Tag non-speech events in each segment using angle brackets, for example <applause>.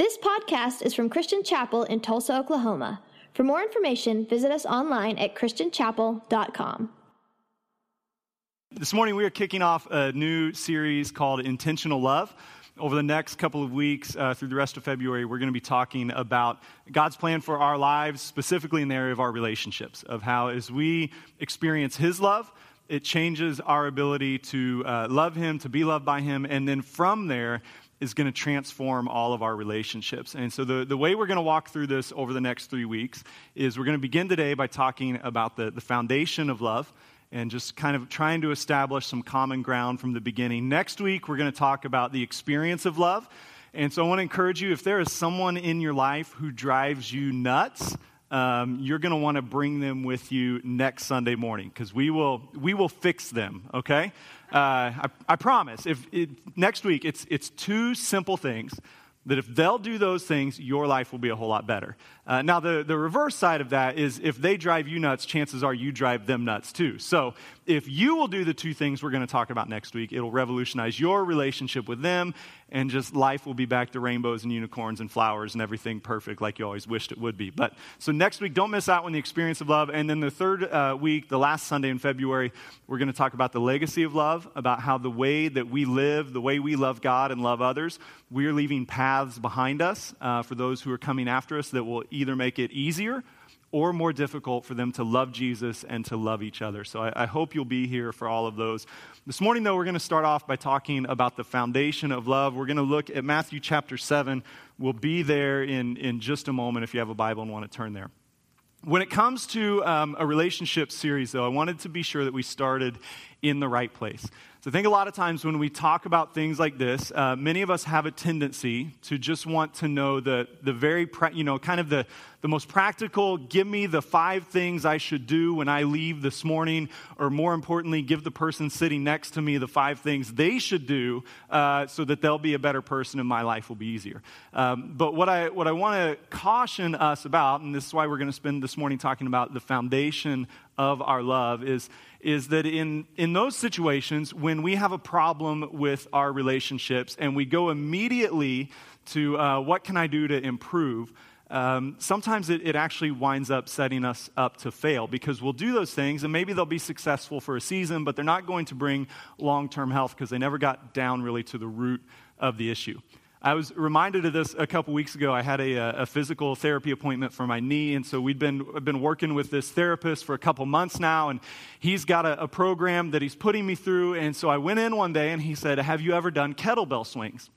This podcast is from Christian Chapel in Tulsa, Oklahoma. For more information, visit us online at christianchapel.com. This morning, we are kicking off a new series called Intentional Love. Over the next couple of weeks, uh, through the rest of February, we're going to be talking about God's plan for our lives, specifically in the area of our relationships, of how as we experience His love, it changes our ability to uh, love Him, to be loved by Him, and then from there, is going to transform all of our relationships. And so, the, the way we're going to walk through this over the next three weeks is we're going to begin today by talking about the, the foundation of love and just kind of trying to establish some common ground from the beginning. Next week, we're going to talk about the experience of love. And so, I want to encourage you if there is someone in your life who drives you nuts, um, you're going to want to bring them with you next Sunday morning because we will, we will fix them, okay? Uh, I, I, promise. If it, next week, it's, it's two simple things that if they'll do those things, your life will be a whole lot better. Uh, now, the, the reverse side of that is if they drive you nuts, chances are you drive them nuts too. So, if you will do the two things we're going to talk about next week, it'll revolutionize your relationship with them, and just life will be back to rainbows and unicorns and flowers and everything perfect like you always wished it would be. But so next week, don't miss out on the experience of love. And then the third uh, week, the last Sunday in February, we're going to talk about the legacy of love, about how the way that we live, the way we love God and love others, we're leaving paths behind us uh, for those who are coming after us that will either make it easier or more difficult for them to love Jesus and to love each other. So I, I, hope you'll be here for all of those. This morning, though, we're going to start off by talking about the foundation of love. We're going to look at Matthew chapter 7. We'll be there in, in just a moment if you have a Bible and want to turn there. When it comes to um, a relationship series, though, I wanted to be sure that we started in the right place. So I think a lot of times when we talk about things like this, uh, many of us have a tendency to just want to know the, the very, you know, kind of the, the most practical, give me the five things I should do when I leave this morning, or more importantly, give the person sitting next to me the five things they should do uh, so that they'll be a better person and my life will be easier. Um, but what I, what I want to caution us about, and this is why we're going to spend this morning talking about the foundation of our love, is is that in, in those situations, when we have a problem with our relationships and we go immediately to uh, what can I do to improve, um, sometimes it, it, actually winds up setting us up to fail because we'll do those things and maybe they'll be successful for a season, but they're not going to bring long term health because they never got down really to the root of the issue. I was reminded of this a couple weeks ago. I had a, a, physical therapy appointment for my knee, and so we'd been, been working with this therapist for a couple months now, and he's got a, a, program that he's putting me through. And so I went in one day, and he said, Have you ever done kettlebell swings?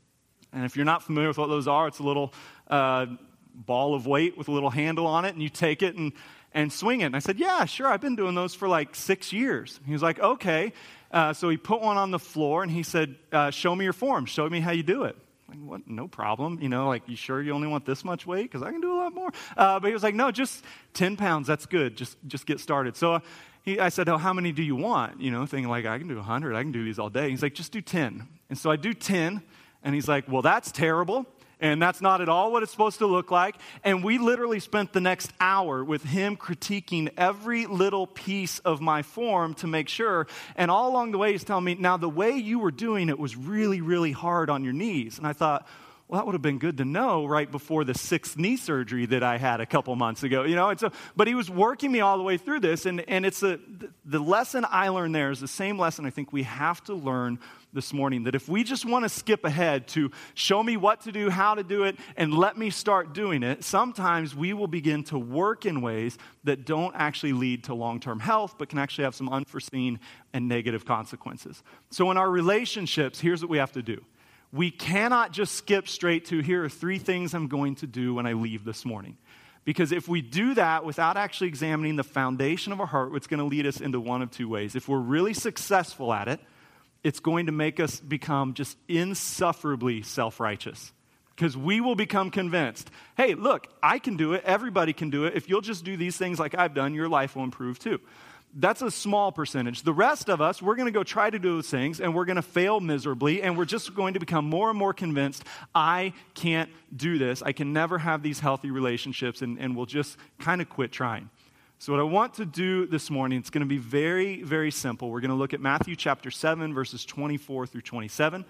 And if you're not familiar with what those are, it's a little uh, ball of weight with a little handle on it, and you take it and, and swing it. And I said, Yeah, sure, I've been doing those for like six years. He was like, Okay. Uh, so he put one on the floor, and he said, uh, Show me your form, show me how you do it. Like, what? No problem. You know, like, you sure you only want this much weight? Because I can do a lot more. Uh, but he was like, no, just 10 pounds. That's good. Just, just get started. So uh, he, I said, oh, how many do you want? You know, thinking like, I can do 100. I can do these all day. He's like, just do 10. And so I do 10. And he's like, well, that's terrible and that's not at all what it's supposed to look like. And we literally spent the next hour with him critiquing every little piece of my form to make sure. And all along the way, he's telling me, now the way you were doing it was really, really hard on your knees. And I thought, well, that would have been good to know right before the sixth knee surgery that I had a couple months ago, you know. And so, but he was working me all the way through this, and, and it's a, the lesson I learned there is the same lesson I think we have to learn this morning that if we just want to skip ahead to show me what to do, how to do it, and let me start doing it, sometimes we will begin to work in ways that don't actually lead to long term health, but can actually have some unforeseen and negative consequences. So, in our relationships, here's what we have to do we cannot just skip straight to here are three things I'm going to do when I leave this morning. Because if we do that without actually examining the foundation of our heart, it's going to lead us into one of two ways. If we're really successful at it, it's going to make us become just insufferably self righteous. Because we will become convinced hey, look, I can do it. Everybody can do it. If you'll just do these things like I've done, your life will improve too. That's a small percentage. The rest of us, we're going to go try to do those things and we're going to fail miserably and we're just going to become more and more convinced I can't do this. I can never have these healthy relationships and, and we'll just kind of quit trying. So, what I want to do this morning, it's going to be very, very simple. We're going to look at Matthew chapter 7, verses 24 through 27.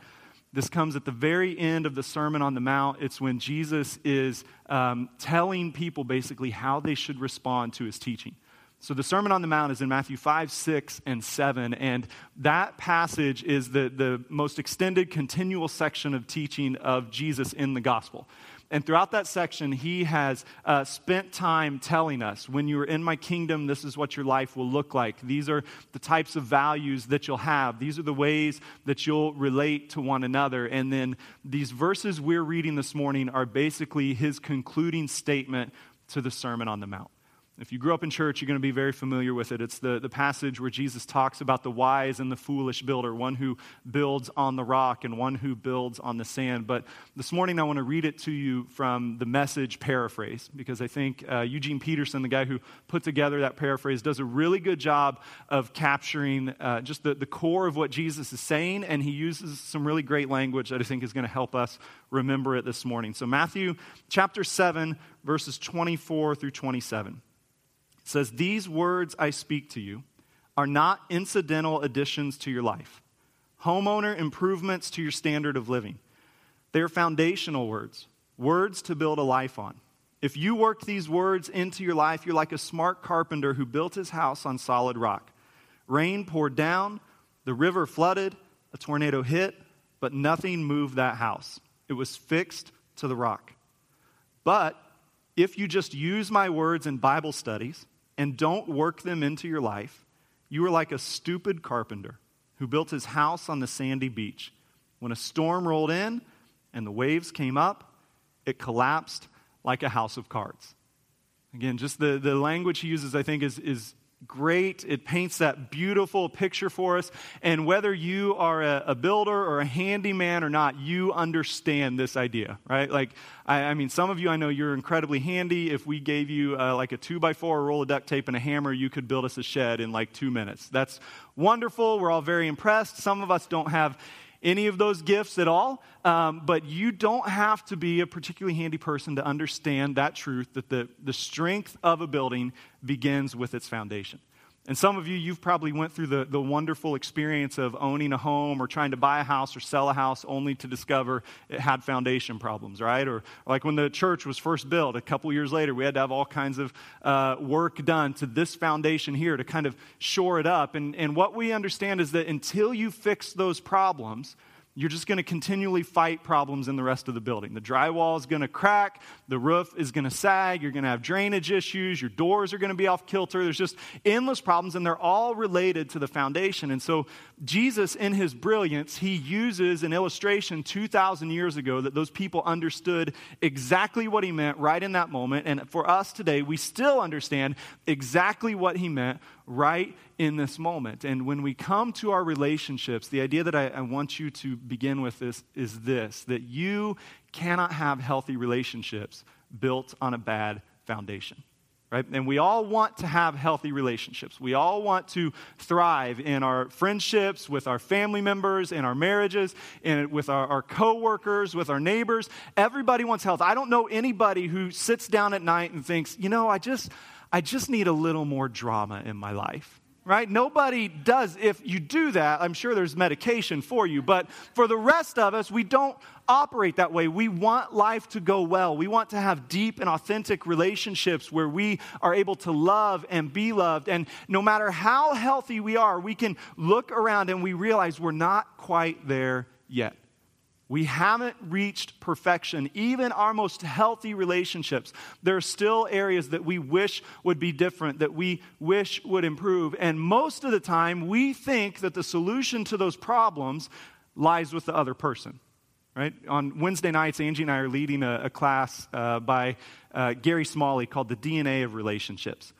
This comes at the very end of the Sermon on the Mount. It's when Jesus is um, telling people basically how they should respond to his teaching. So the Sermon on the Mount is in Matthew 5, 6, and 7. And that passage is the, the most extended, continual section of teaching of Jesus in the gospel. And throughout that section, he has uh, spent time telling us when you are in my kingdom, this is what your life will look like. These are the types of values that you'll have. These are the ways that you'll relate to one another. And then these verses we're reading this morning are basically his concluding statement to the Sermon on the Mount. If you grew up in church, you're going to be very familiar with it. It's the, the passage where Jesus talks about the wise and the foolish builder, one who builds on the rock and one who builds on the sand. But this morning, I want to read it to you from the message paraphrase because I think uh, Eugene Peterson, the guy who put together that paraphrase, does a really good job of capturing uh, just the, the core of what Jesus is saying, and he uses some really great language that I think is going to help us remember it this morning. So, Matthew chapter 7, verses 24 through 27 says, These words I speak to you are not incidental additions to your life, homeowner improvements to your standard of living. They are foundational words, words to build a life on. If you work these words into your life, you're like a smart carpenter who built his house on solid rock. Rain poured down, the river flooded, a tornado hit, but nothing moved that house. It was fixed to the rock. But if you just use my words in Bible studies, and don't work them into your life, you are like a stupid carpenter who built his house on the sandy beach. When a storm rolled in and the waves came up, it collapsed like a house of cards. Again, just the, the language he uses, I think, is, is great. It paints that beautiful picture for us. And whether you are a, a, builder or a handyman or not, you understand this idea, right? Like, I, I, mean, some of you I know you're incredibly handy. If we gave you uh, like a two by four, a roll of duct tape, and a hammer, you could build us a shed in like two minutes. That's wonderful. We're all very impressed. Some of us don't have any of those gifts at all, um, but you don't have to be a particularly handy person to understand that truth that the, the strength of a building begins with its foundation. And some of you, you've probably went through the, the wonderful experience of owning a home or trying to buy a house or sell a house only to discover it had foundation problems, right? Or, like when the church was first built, a couple years later, we had to have all kinds of uh, work done to this foundation here to kind of shore it up. And, and what we understand is that until you fix those problems, you're just going to continually fight problems in the rest of the building. The drywall is going to crack, the roof is going to sag, you're going to have drainage issues, your doors are going to be off kilter. There's just endless problems, and they're all related to the foundation. And so, Jesus, in his brilliance, he uses an illustration 2,000 years ago that those people understood exactly what he meant right in that moment. And for us today, we still understand exactly what he meant right in this moment. And when we come to our relationships, the idea that I, I, want you to begin with this is this that you cannot have healthy relationships built on a bad foundation. Right? And we all want to have healthy relationships. We all want to thrive in our friendships, with our family members, in our marriages, in, with our, our coworkers, with our neighbors. Everybody wants health. I don't know anybody who sits down at night and thinks, you know, I just, I just need a little more drama in my life right? Nobody does. If you do that, I'm sure there's medication for you. But for the rest of us, we don't operate that way. We want life to go well. We want to have deep and authentic relationships where we are able to love and be loved. And no matter how healthy we are, we can look around and we realize we're not quite there yet. We haven't reached perfection. Even our most healthy relationships, there are still areas that we wish would be different, that we wish would improve. And most of the time, we think that the solution to those problems lies with the other person. Right? On Wednesday nights, Angie and I are leading a, a class uh, by uh, Gary Smalley called The DNA of Relationships.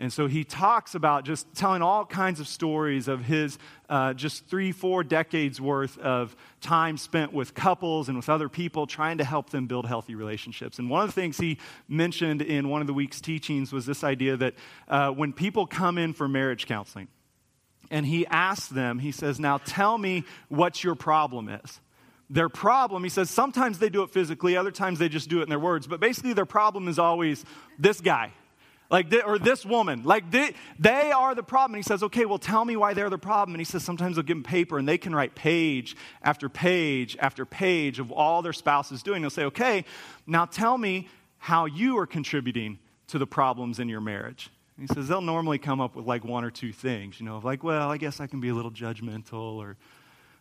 And so he talks about just telling all kinds of stories of his uh, just three, four decades worth of time spent with couples and with other people trying to help them build healthy relationships. And one of the things he mentioned in one of the week's teachings was this idea that uh, when people come in for marriage counseling, and he asks them, he says, Now tell me what your problem is. Their problem, he says, sometimes they do it physically, other times they just do it in their words, but basically their problem is always this guy Like, they, or this woman, like they, they are the problem. And he says, okay, well, tell me why they're the problem. And he says, sometimes they'll give them paper and they can write page after page after page of all their spouse is doing. They'll say, okay, now tell me how you are contributing to the problems in your marriage. And he says, they'll normally come up with like one or two things, you know, like, well, I guess I can be a little judgmental or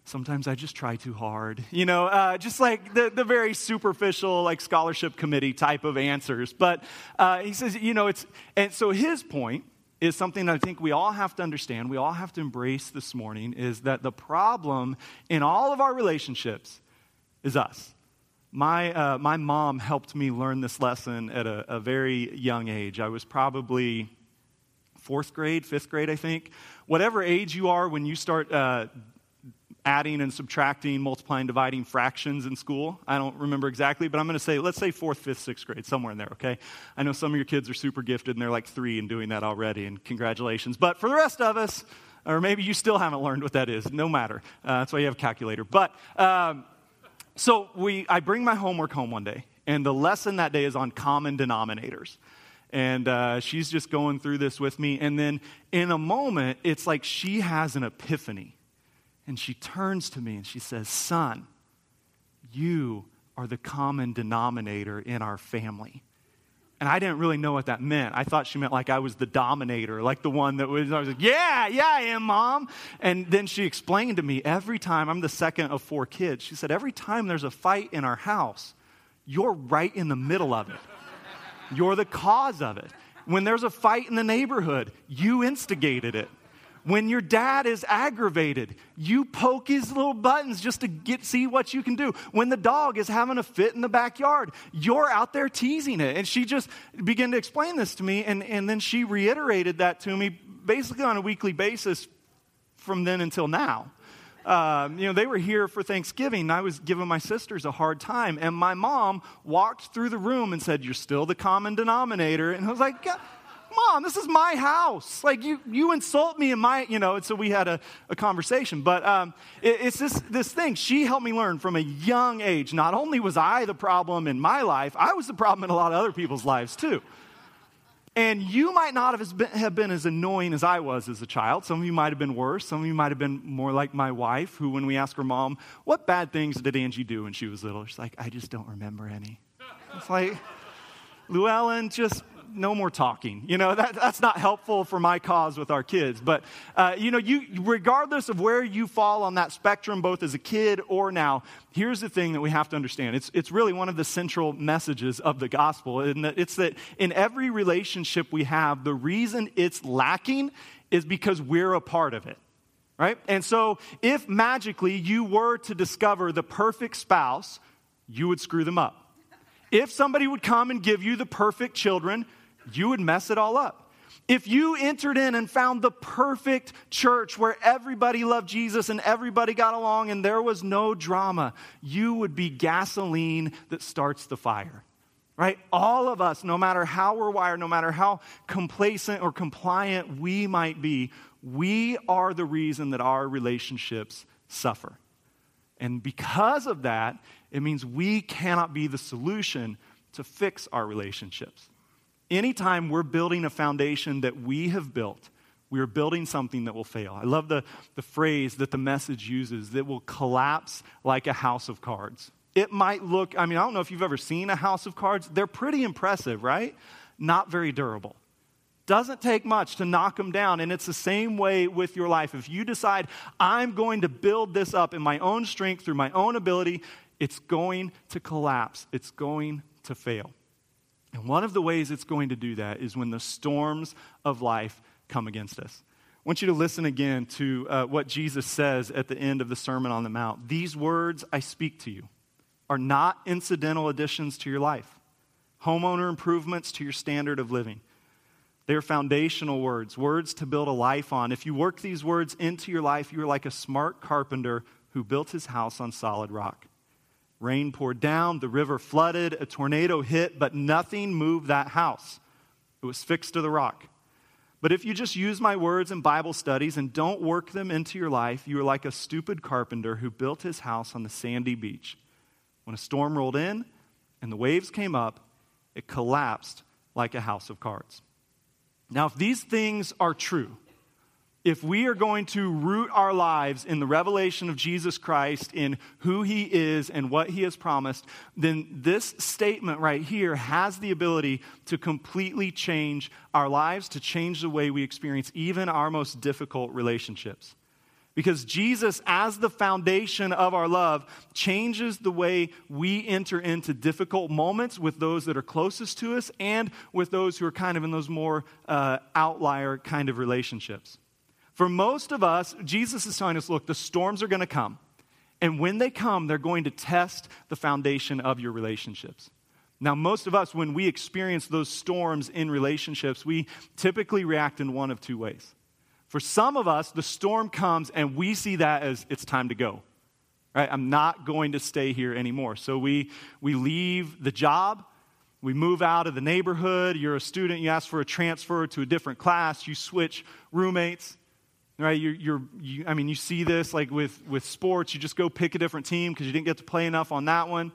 sometimes I just try too hard. <laughs> You know, uh, just like the, the very superficial, like scholarship committee type of answers. But uh, he says, you know, it's, and so his point is something that I think we all have to understand, we all have to embrace this morning is that the problem in all of our relationships is us. My, uh, my mom helped me learn this lesson at a, a very young age. I was probably fourth grade, fifth grade, I think. Whatever age you are when you start uh, adding and subtracting, multiplying, dividing fractions in school. I don't remember exactly, but I'm going to say, let's say fourth, fifth, sixth grade, somewhere in there, okay? I know some of your kids are super gifted and they're like three and doing that already, and congratulations. But for the rest of us, or maybe you still haven't learned what that is, no matter. Uh, that's why you have a calculator. But um, so we, I bring my homework home one day, and the lesson that day is on common denominators. And uh, she's just going through this with me. And then in a moment, it's like she has an epiphany and she turns to me and she says, Son, you are the common denominator in our family. And I didn't really know what that meant. I thought she meant like I was the dominator, like the one that was, I was like, yeah, yeah, I am, mom. And then she explained to me every time, I'm the second of four kids. She said, every time there's a fight in our house, you're right in the middle of it. You're the cause of it. When there's a fight in the neighborhood, you instigated it. When your dad is aggravated, you poke his little buttons just to get see what you can do. When the dog is having a fit in the backyard, you're out there teasing it. And she just began to explain this to me, and, and then she reiterated that to me basically on a weekly basis from then until now. Um, you know, they were here for Thanksgiving, and I was giving my sisters a hard time. And my mom walked through the room and said, You're still the common denominator. And I was like, Mom, this is my house. Like, you, you insult me in my, you know, and so we had a, a conversation. But um, it, it's this, this thing. She helped me learn from a young age. Not only was I the problem in my life, I was the problem in a lot of other people's lives too. And you might not have been, have been as annoying as I was as a child. Some of you might have been worse. Some of you might have been more like my wife, who, when we ask her mom, What bad things did Angie do when she was little? She's like, I just don't remember any. It's like, Llewellyn, just no more talking. You know, that, that's not helpful for my cause with our kids. But, uh, you know, you, regardless of where you fall on that spectrum, both as a kid or now, here's the thing that we have to understand. It's, it's really one of the central messages of the gospel. And it's that in every relationship we have, the reason it's lacking is because we're a part of it. Right? And so, if magically you were to discover the perfect spouse, you would screw them up. If somebody would come and give you the perfect children, you would mess it all up. If you entered in and found the perfect church where everybody loved Jesus and everybody got along and there was no drama, you would be gasoline that starts the fire. Right? All of us, no matter how we're wired, no matter how complacent or compliant we might be, we are the reason that our relationships suffer. And because of that, it means we cannot be the solution to fix our relationships. Anytime we're building a foundation that we have built, we are building something that will fail. I love the, the phrase that the message uses that will collapse like a house of cards. It might look, I mean, I don't know if you've ever seen a house of cards. They're pretty impressive, right? Not very durable. Doesn't take much to knock them down. And it's the same way with your life. If you decide, I'm going to build this up in my own strength, through my own ability, it's going to collapse. It's going to fail. And one of the ways it's going to do that is when the storms of life come against us. I want you to listen again to uh, what Jesus says at the end of the Sermon on the Mount. These words I speak to you are not incidental additions to your life, homeowner improvements to your standard of living. They are foundational words, words to build a life on. If you work these words into your life, you are like a smart carpenter who built his house on solid rock. Rain poured down, the river flooded, a tornado hit, but nothing moved that house. It was fixed to the rock. But if you just use my words in Bible studies and don't work them into your life, you are like a stupid carpenter who built his house on the sandy beach. When a storm rolled in and the waves came up, it collapsed like a house of cards. Now, if these things are true, if we are going to root our lives in the revelation of Jesus Christ, in who he is and what he has promised, then this statement right here has the ability to completely change our lives, to change the way we experience even our most difficult relationships. Because Jesus, as the foundation of our love, changes the way we enter into difficult moments with those that are closest to us and with those who are kind of in those more uh, outlier kind of relationships. For most of us, Jesus is telling us look, the storms are going to come. And when they come, they're going to test the foundation of your relationships. Now, most of us, when we experience those storms in relationships, we typically react in one of two ways. For some of us, the storm comes and we see that as it's time to go. Right? I'm not going to stay here anymore. So we, we leave the job, we move out of the neighborhood. You're a student, you ask for a transfer to a different class, you switch roommates right? You're, you're you, i mean you see this like with with sports. You just go pick a different team because you didn't get to play enough on that one.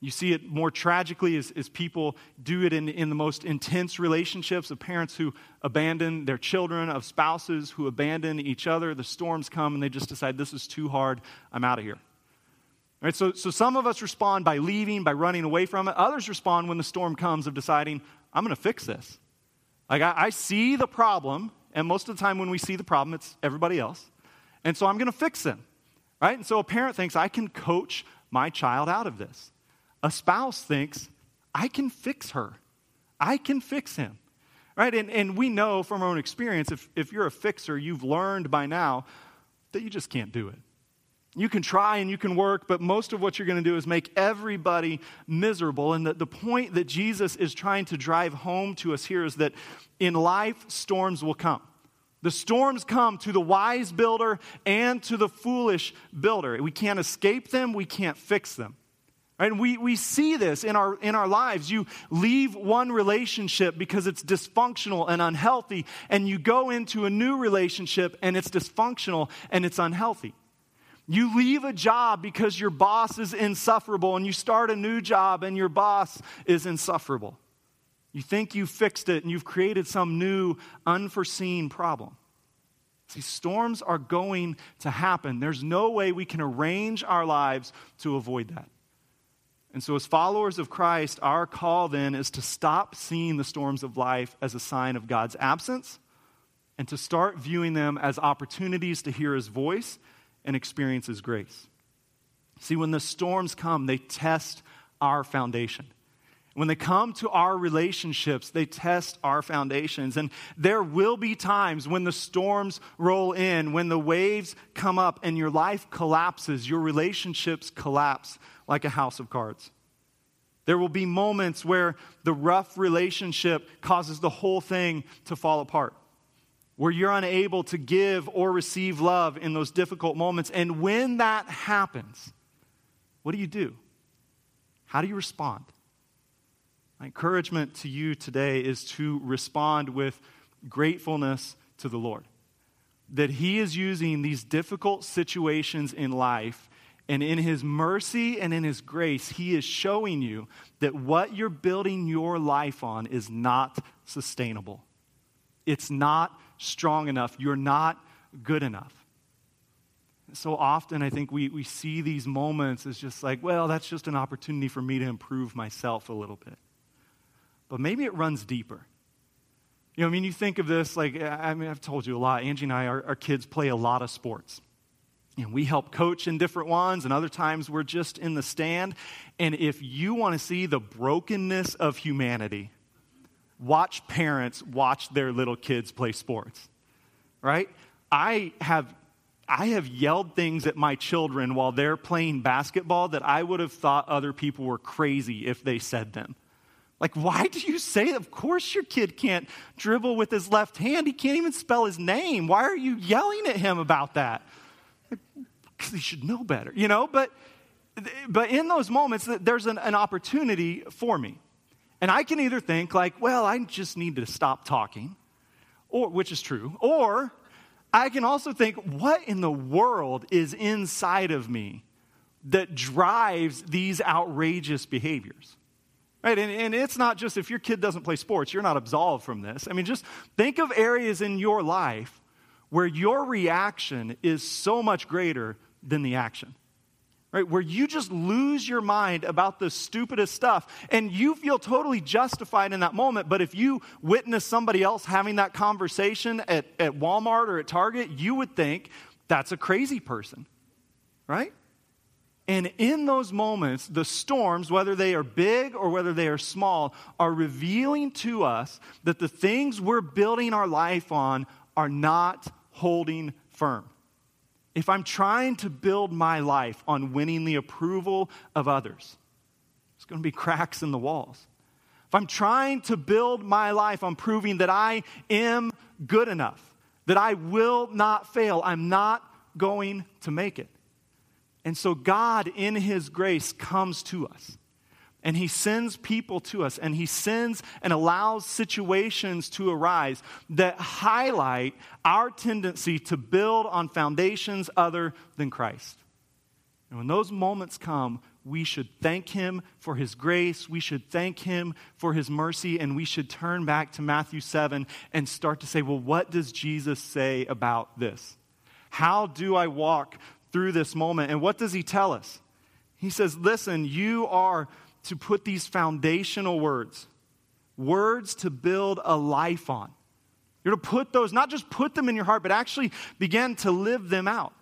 You see it more tragically as, as people do it in, in the most intense relationships of parents who abandon their children of spouses who abandon each other. The storms come and they just decide this is too hard. I'm out of here. Right, so, so some of us respond by leaving, by running away from it. Others respond when the storm comes of deciding, I'm going to fix this. Like, I, I see the problem, and most of the time, when we see the problem, it's everybody else. And so I'm going to fix them. Right? And so a parent thinks, I can coach my child out of this. A spouse thinks, I can fix her. I can fix him. Right? And, and we know from our own experience, if, if you're a fixer, you've learned by now that you just can't do it. You can try and you can work, but most of what you're going to do is make everybody miserable. And the, the point that Jesus is trying to drive home to us here is that in life, storms will come. The storms come to the wise builder and to the foolish builder. We can't escape them, we can't fix them. And we, we see this in our, in our lives. You leave one relationship because it's dysfunctional and unhealthy, and you go into a new relationship and it's dysfunctional and it's unhealthy. You leave a job because your boss is insufferable, and you start a new job and your boss is insufferable. You think you fixed it and you've created some new, unforeseen problem. See, storms are going to happen. There's no way we can arrange our lives to avoid that. And so, as followers of Christ, our call then is to stop seeing the storms of life as a sign of God's absence and to start viewing them as opportunities to hear his voice and experience his grace. See, when the storms come, they test our foundation. When they come to our relationships, they test our foundations. And there will be times when the storms roll in, when the waves come up and your life collapses, your relationships collapse like a house of cards. There will be moments where the rough relationship causes the whole thing to fall apart, where you're unable to give or receive love in those difficult moments. And when that happens, what do you do? How do you respond? My encouragement to you today is to respond with gratefulness to the Lord. That He is using these difficult situations in life, and in His mercy and in His grace, He is showing you that what you're building your life on is not sustainable. It's not strong enough. You're not good enough. So often, I think we, we see these moments as just like, well, that's just an opportunity for me to improve myself a little bit but maybe it runs deeper. You know, I mean, you think of this like, I mean, I've told you a lot. Angie and I, our, our kids play a lot of sports. And we help coach in different ones, and other times we're just in the stand. And if you want to see the brokenness of humanity, watch parents watch their little kids play sports, right? I have I have yelled things at my children while they're playing basketball that I would have thought other people were crazy if they said them. Like, why do you say? Of course, your kid can't dribble with his left hand. He can't even spell his name. Why are you yelling at him about that? Because he should know better, you know? But, but in those moments, there's an, an opportunity for me. And I can either think, like, well, I just need to stop talking, or, which is true, or I can also think, what in the world is inside of me that drives these outrageous behaviors? Right? And, and it's not just if your kid doesn't play sports, you're not absolved from this. I mean, just think of areas in your life where your reaction is so much greater than the action. Right? Where you just lose your mind about the stupidest stuff and you feel totally justified in that moment. But if you witness somebody else having that conversation at, at Walmart or at Target, you would think that's a crazy person. Right? And in those moments, the storms, whether they are big or whether they are small, are revealing to us that the things we're building our life on are not holding firm. If I'm trying to build my life on winning the approval of others, there's going to be cracks in the walls. If I'm trying to build my life on proving that I am good enough, that I will not fail, I'm not going to make it. And so God, in His grace, comes to us. And He sends people to us. And He sends and allows situations to arise that highlight our tendency to build on foundations other than Christ. And when those moments come, we should thank Him for His grace. We should thank Him for His mercy. And we should turn back to Matthew 7 and start to say, well, what does Jesus say about this? How do I walk through this moment. And what does he tell us? He says, Listen, you are to put these foundational words, words to build a life on. You're to put those, not just put them in your heart, but actually begin to live them out.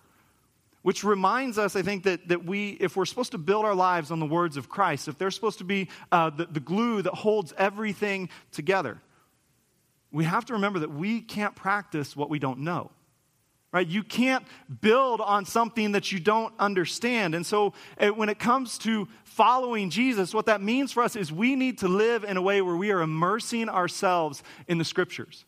Which reminds us, I think, that, that we, if we're supposed to build our lives on the words of Christ, if they're supposed to be uh, the, the glue that holds everything together, we have to remember that we can't practice what we don't know right? You can't build on something that you don't understand. And so eh, when it comes to following Jesus, what that means for us is we need to live in a way where we are immersing ourselves in the scriptures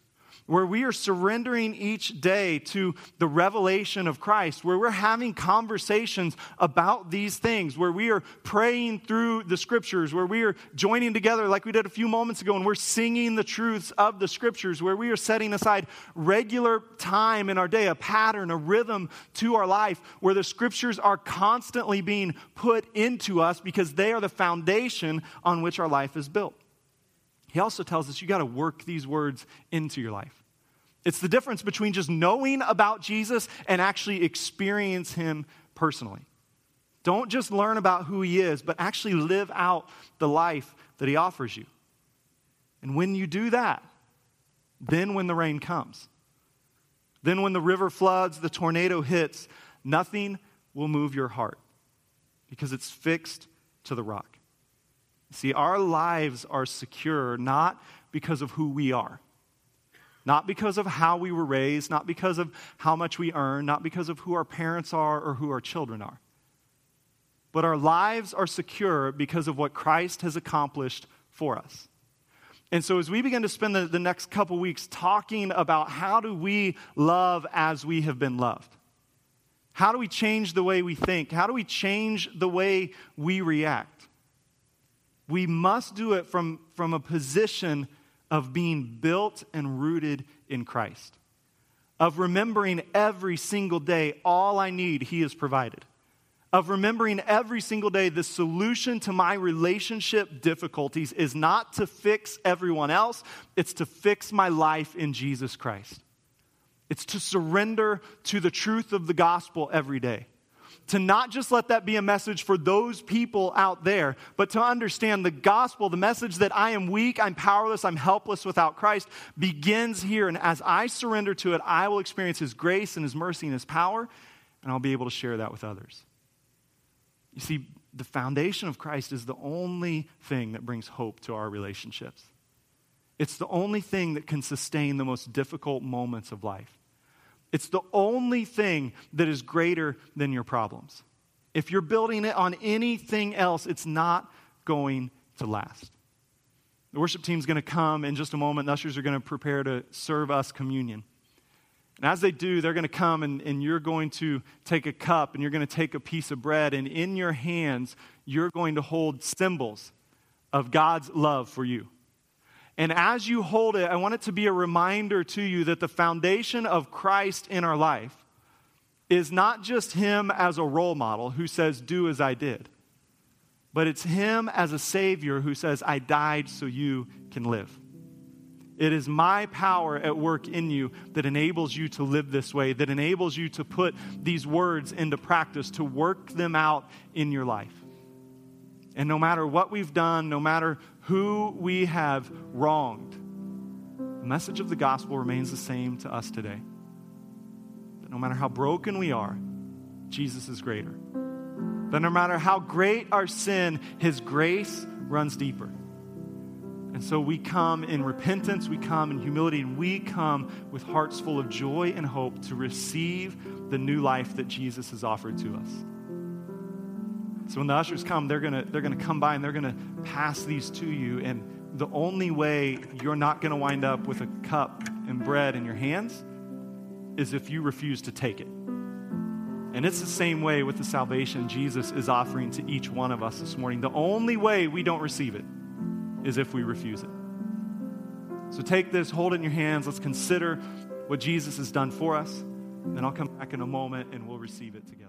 where we are surrendering each day to the revelation of Christ, where we're having conversations about these things, where we are praying through the scriptures, where we are joining together like we did a few moments ago, and we're singing the truths of the scriptures, where we are setting aside regular time in our day, a pattern, a rhythm to our life, where the scriptures are constantly being put into us because they are the foundation on which our life is built. He also tells us you got to work these words into your life. It's the difference between just knowing about Jesus and actually experience him personally. Don't just learn about who he is, but actually live out the life that he offers you. And when you do that, then when the rain comes, then when the river floods, the tornado hits, nothing will move your heart because it's fixed to the rock. See, our lives are secure not because of who we are, not because of how we were raised, not because of how much we earn, not because of who our parents are or who our children are. But our lives are secure because of what Christ has accomplished for us. And so, as we begin to spend the, the next couple weeks talking about how do we love as we have been loved, how do we change the way we think, how do we change the way we react, we must do it from, from a position of being built and rooted in Christ, of remembering every single day all I need, He has provided, of remembering every single day the solution to my relationship difficulties is not to fix everyone else, it's to fix my life in Jesus Christ. It's to surrender to the truth of the gospel every day to not just let that be a message for those people out there, but to understand the gospel, the message that I am weak, I'm powerless, I'm helpless without Christ, begins here. And as I surrender to it, I will experience His grace and His mercy and His power, and I'll be able to share that with others. You see, the foundation of Christ is the only thing that brings hope to our relationships. It's the only thing that can sustain the most difficult moments of life. It's the only thing that is greater than your problems. If you're building it on anything else, it's not going to last. The worship team's going to come in just a moment. The ushers are going to prepare to serve us communion. And as they do, they're going to come and, and you're going to take a cup and you're going to take a piece of bread. And in your hands, you're going to hold symbols of God's love for you. And as you hold it, I want it to be a reminder to you that the foundation of Christ in our life is not just Him as a role model who says, Do as I did, but it's Him as a Savior who says, I died so you can live. It is my power at work in you that enables you to live this way, that enables you to put these words into practice, to work them out in your life. And no matter what we've done, no matter who we have wronged, the message of the gospel remains the same to us today. That no matter how broken we are, Jesus is greater. That no matter how great our sin, his grace runs deeper. And so we come in repentance, we come in humility, and we come with hearts full of joy and hope to receive the new life that Jesus has offered to us. So when the ushers come, they're to they're to come by and they're to pass these to you and the only way you're not to wind up with a cup and bread in your hands is if you refuse to take it. And it's the same way with the salvation Jesus is offering to each one of us this morning. The only way we don't receive it is if we refuse it. So take this, hold it in your hands. Let's consider what Jesus has done for us. Then I'll come back in a moment and we'll receive it together.